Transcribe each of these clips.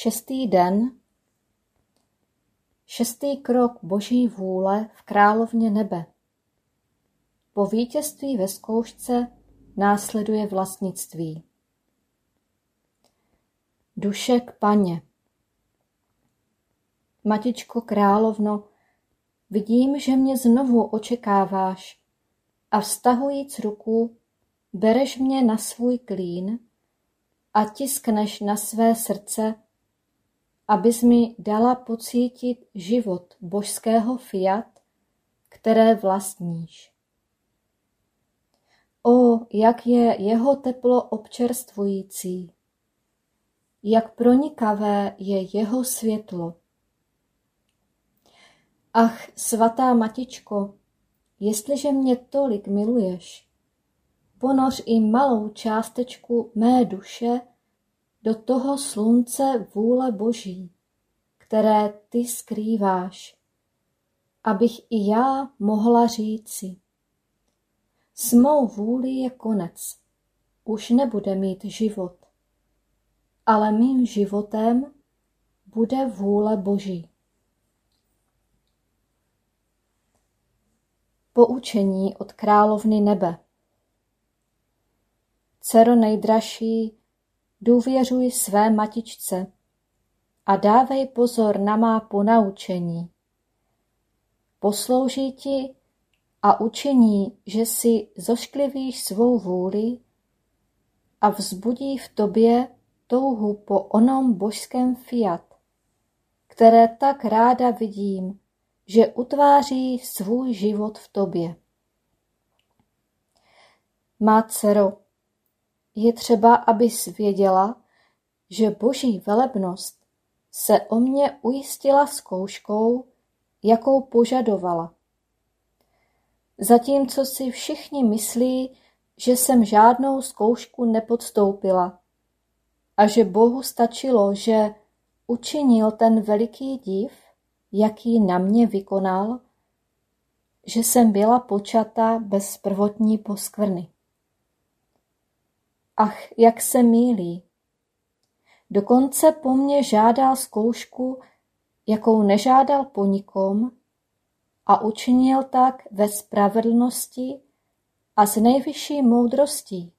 Šestý den Šestý krok Boží vůle v královně nebe. Po vítězství ve zkoušce následuje vlastnictví. Duše k paně. Matičko královno, vidím, že mě znovu očekáváš a vztahujíc ruku, bereš mě na svůj klín a tiskneš na své srdce abys mi dala pocítit život božského fiat, které vlastníš. O, jak je jeho teplo občerstvující, jak pronikavé je jeho světlo. Ach, svatá matičko, jestliže mě tolik miluješ, ponoř i malou částečku mé duše do toho slunce vůle Boží, které ty skrýváš, abych i já mohla říci. S mou vůli je konec, už nebude mít život, ale mým životem bude vůle Boží. Poučení od královny nebe Cero nejdražší, Důvěřuj své matičce a dávej pozor na má ponaučení. Poslouží ti a učiní, že si zošklivíš svou vůli a vzbudí v tobě touhu po onom božském fiat, které tak ráda vidím, že utváří svůj život v tobě. Má dcero, je třeba, abys věděla, že boží velebnost se o mě ujistila zkouškou, jakou požadovala. Zatímco si všichni myslí, že jsem žádnou zkoušku nepodstoupila a že Bohu stačilo, že učinil ten veliký div, jaký na mě vykonal, že jsem byla počata bez prvotní poskvrny. Ach, jak se mílí. Dokonce po mně žádal zkoušku, jakou nežádal po nikom, a učinil tak ve spravedlnosti a s nejvyšší moudrostí.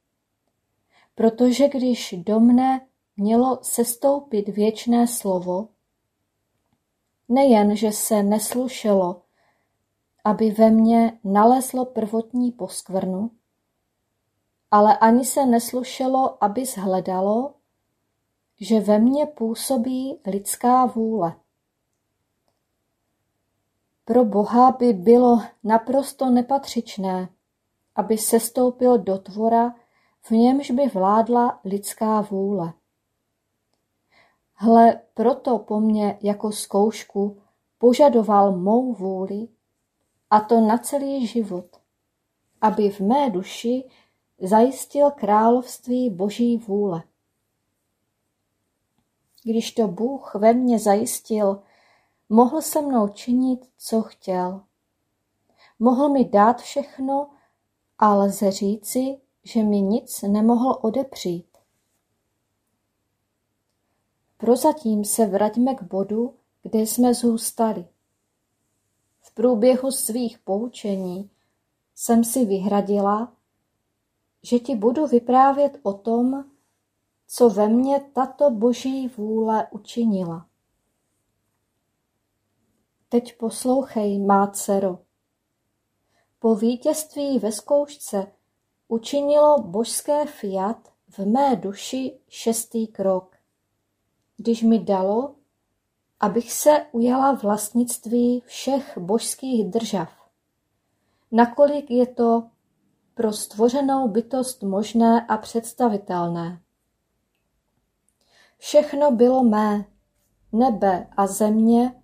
Protože když do mne mělo sestoupit věčné slovo, nejen, že se neslušelo, aby ve mně nalezlo prvotní poskvrnu, ale ani se neslušelo, aby zhledalo, že ve mně působí lidská vůle. Pro Boha by bylo naprosto nepatřičné, aby sestoupil do tvora, v němž by vládla lidská vůle. Hle, proto po mně jako zkoušku požadoval mou vůli, a to na celý život, aby v mé duši zajistil království boží vůle. Když to Bůh ve mně zajistil, mohl se mnou činit, co chtěl. Mohl mi dát všechno, a lze říci, že mi nic nemohl odepřít. Prozatím se vraťme k bodu, kde jsme zůstali. V průběhu svých poučení jsem si vyhradila, že ti budu vyprávět o tom, co ve mně tato boží vůle učinila. Teď poslouchej, má dcero. Po vítězství ve zkoušce učinilo božské fiat v mé duši šestý krok, když mi dalo, abych se ujala vlastnictví všech božských držav. Nakolik je to pro stvořenou bytost možné a představitelné. Všechno bylo mé, nebe a země,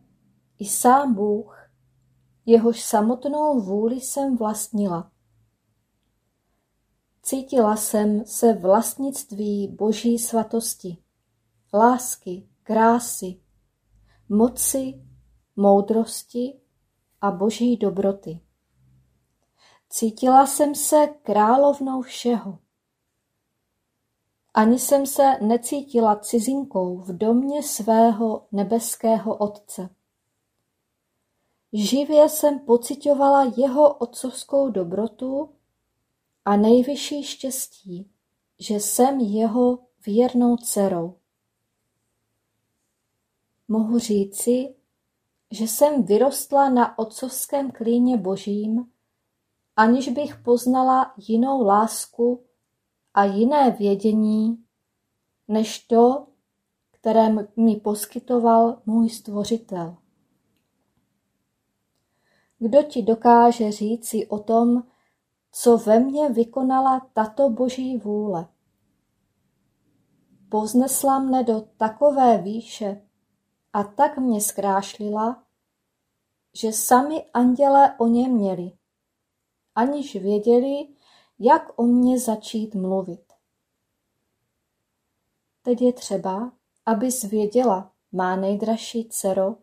i sám Bůh, jehož samotnou vůli jsem vlastnila. Cítila jsem se vlastnictví boží svatosti, lásky, krásy, moci, moudrosti a boží dobroty. Cítila jsem se královnou všeho. Ani jsem se necítila cizinkou v domě svého nebeského Otce. Živě jsem pocitovala jeho otcovskou dobrotu a nejvyšší štěstí, že jsem jeho věrnou dcerou. Mohu říci, že jsem vyrostla na otcovském klíně božím, aniž bych poznala jinou lásku a jiné vědění, než to, které mi poskytoval můj stvořitel. Kdo ti dokáže říci o tom, co ve mně vykonala tato boží vůle? Poznesla mne do takové výše a tak mě zkrášlila, že sami andělé o ně měli, aniž věděli, jak o mně začít mluvit. Teď je třeba, abys věděla, má nejdražší dcero,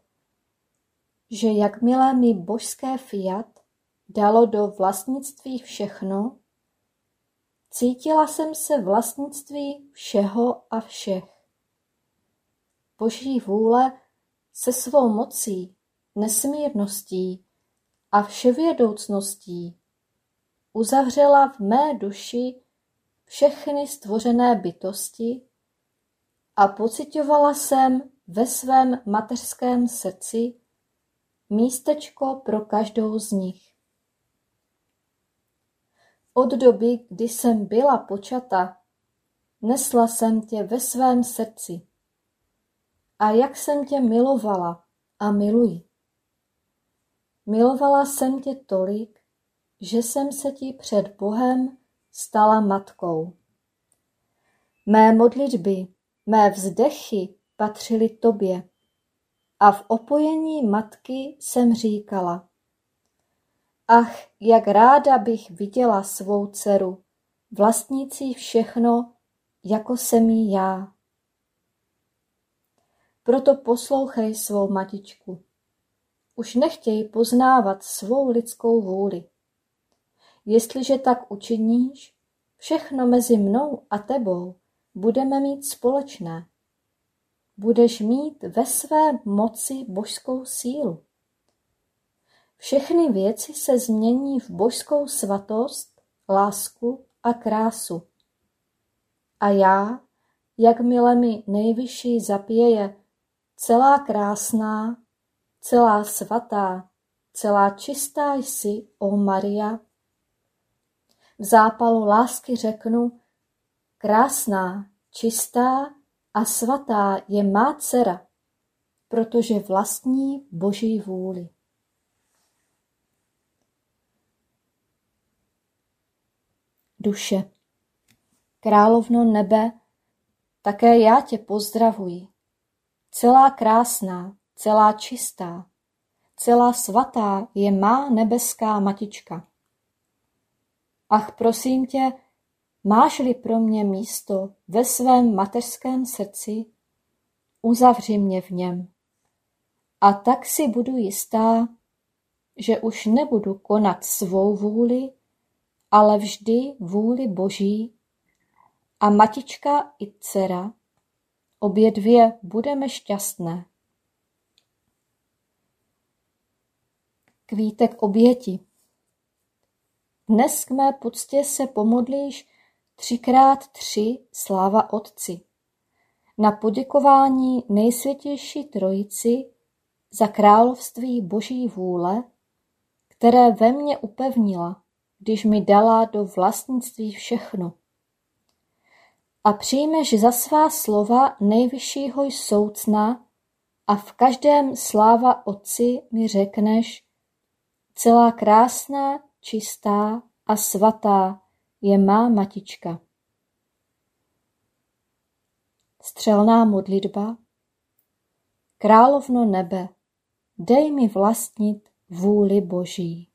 že jakmile mi božské fiat dalo do vlastnictví všechno, cítila jsem se vlastnictví všeho a všech. Boží vůle se svou mocí, nesmírností a vševědoucností uzavřela v mé duši všechny stvořené bytosti a pocitovala jsem ve svém mateřském srdci místečko pro každou z nich. Od doby, kdy jsem byla počata, nesla jsem tě ve svém srdci. A jak jsem tě milovala a miluji. Milovala jsem tě tolik, že jsem se ti před Bohem stala matkou. Mé modlitby, mé vzdechy patřily tobě. A v opojení matky jsem říkala, ach, jak ráda bych viděla svou dceru, vlastnící všechno, jako jsem jí já. Proto poslouchej svou matičku. Už nechtěj poznávat svou lidskou vůli. Jestliže tak učiníš, všechno mezi mnou a tebou budeme mít společné. Budeš mít ve své moci božskou sílu. Všechny věci se změní v božskou svatost, lásku a krásu. A já, jakmile mi nejvyšší zapěje celá krásná, celá svatá, celá čistá jsi, o Maria, v zápalu lásky řeknu, krásná, čistá a svatá je má dcera, protože vlastní boží vůli. Duše, královno nebe, také já tě pozdravuji. Celá krásná, celá čistá, celá svatá je má nebeská matička. Ach, prosím tě, máš-li pro mě místo ve svém mateřském srdci, uzavři mě v něm. A tak si budu jistá, že už nebudu konat svou vůli, ale vždy vůli Boží a matička i dcera, obě dvě budeme šťastné. Kvítek oběti dnes k mé poctě se pomodlíš třikrát tři sláva Otci, na poděkování nejsvětější Trojici za království Boží vůle, které ve mně upevnila, když mi dala do vlastnictví všechno. A přijmeš za svá slova nejvyššího soucna a v každém sláva Otci mi řekneš, celá krásná čistá a svatá je má matička. Střelná modlitba Královno nebe, dej mi vlastnit vůli Boží.